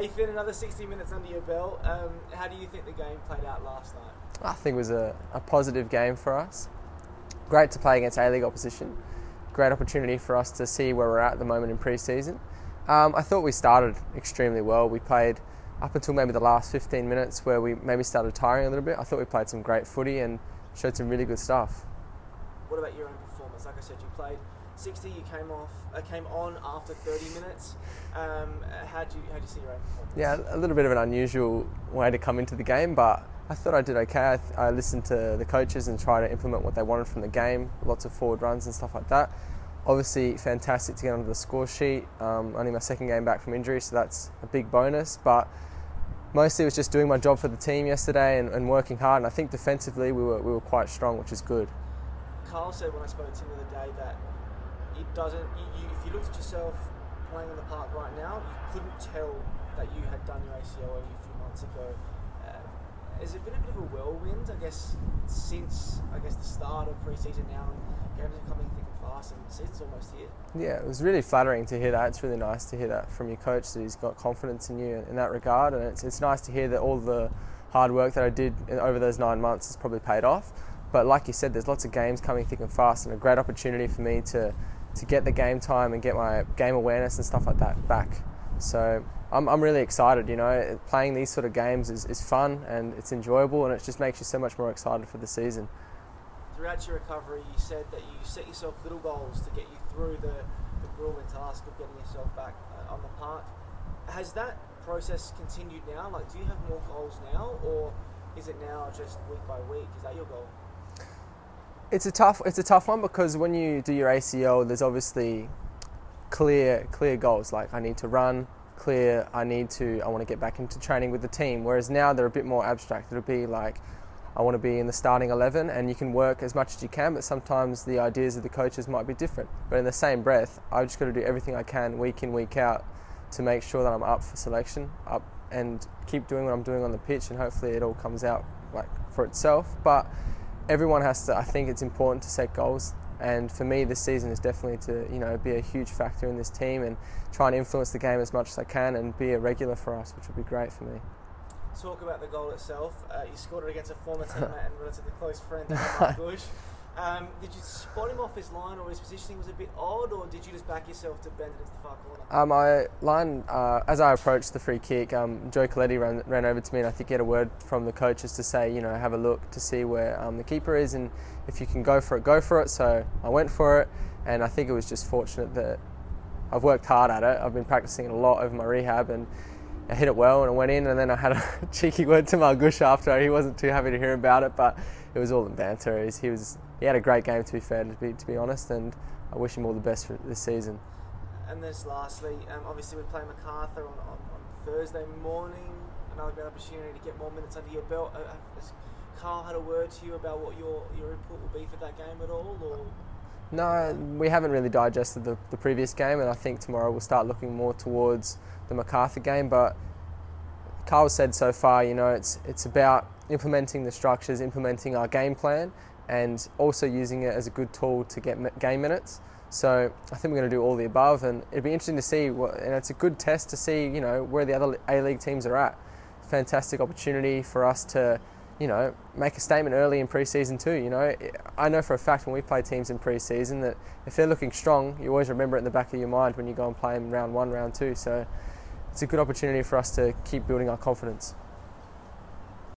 Nathan, another 60 minutes under your belt. Um, how do you think the game played out last night? I think it was a, a positive game for us. Great to play against A League opposition. Great opportunity for us to see where we're at at the moment in pre season. Um, I thought we started extremely well. We played up until maybe the last 15 minutes where we maybe started tiring a little bit. I thought we played some great footy and showed some really good stuff. What about your own performance? Like I said, you played 60. You came off, uh, came on after 30 minutes. Um, how do you how do you see your own performance? Yeah, a little bit of an unusual way to come into the game, but I thought I did okay. I, I listened to the coaches and tried to implement what they wanted from the game. Lots of forward runs and stuff like that. Obviously, fantastic to get onto the score sheet. Um, only my second game back from injury, so that's a big bonus. But mostly it was just doing my job for the team yesterday and, and working hard. And I think defensively we were, we were quite strong, which is good. Carl said when I spoke to him the other day that it doesn't. You, you, if you looked at yourself playing on the park right now, you couldn't tell that you had done your ACL only a few months ago. Uh, has it been a bit of a whirlwind, I guess, since I guess the start of pre-season now? Games are coming thick and fast, and the season's almost here. Yeah, it was really flattering to hear that. It's really nice to hear that from your coach that he's got confidence in you in that regard, and it's it's nice to hear that all the hard work that I did over those nine months has probably paid off. But like you said, there's lots of games coming thick and fast, and a great opportunity for me to to get the game time and get my game awareness and stuff like that back. So I'm, I'm really excited. You know, playing these sort of games is, is fun and it's enjoyable, and it just makes you so much more excited for the season. Throughout your recovery, you said that you set yourself little goals to get you through the, the grueling task of getting yourself back uh, on the park. Has that process continued now? Like, do you have more goals now, or is it now just week by week? Is that your goal? It's a tough it's a tough one because when you do your ACL, there's obviously clear clear goals like I need to run, clear I need to I want to get back into training with the team. Whereas now they're a bit more abstract. It'll be like I want to be in the starting 11 and you can work as much as you can, but sometimes the ideas of the coaches might be different. But in the same breath, I've just got to do everything I can week in, week out to make sure that I'm up for selection, up and keep doing what I'm doing on the pitch and hopefully it all comes out like for itself. But everyone has to. I think it's important to set goals, and for me, this season is definitely to you know be a huge factor in this team and try and influence the game as much as I can and be a regular for us, which would be great for me. Talk about the goal itself. Uh, you scored it against a former teammate and relatively close friend, Bush. Um, did you spot him off his line, or his positioning was a bit odd, or did you just back yourself to bend it into the far corner? Um, I line uh, as I approached the free kick. Um, Joe Caletti ran, ran over to me, and I think he had a word from the coaches to say, you know, have a look to see where um, the keeper is, and if you can go for it, go for it. So I went for it, and I think it was just fortunate that I've worked hard at it. I've been practicing a lot over my rehab, and I hit it well, and it went in. And then I had a cheeky word to Margush after. He wasn't too happy to hear about it, but it was all in banter. He was he had a great game to be fair, to be, to be honest, and I wish him all the best for this season. And this lastly, um, obviously we play Macarthur on, on, on, Thursday morning. Another great opportunity to get more minutes under your belt. Uh, has Carl had a word to you about what your, your input will be for that game at all, or? No, we haven't really digested the, the previous game, and I think tomorrow we'll start looking more towards the Macarthur game. But Carl said so far, you know, it's it's about implementing the structures, implementing our game plan, and also using it as a good tool to get game minutes. So I think we're going to do all the above, and it'd be interesting to see. What, and it's a good test to see, you know, where the other A League teams are at. Fantastic opportunity for us to, you know, make a statement early in pre-season too. You know, I know for a fact when we play teams in pre-season that if they're looking strong, you always remember it in the back of your mind when you go and play them round one, round two. So it's a good opportunity for us to keep building our confidence.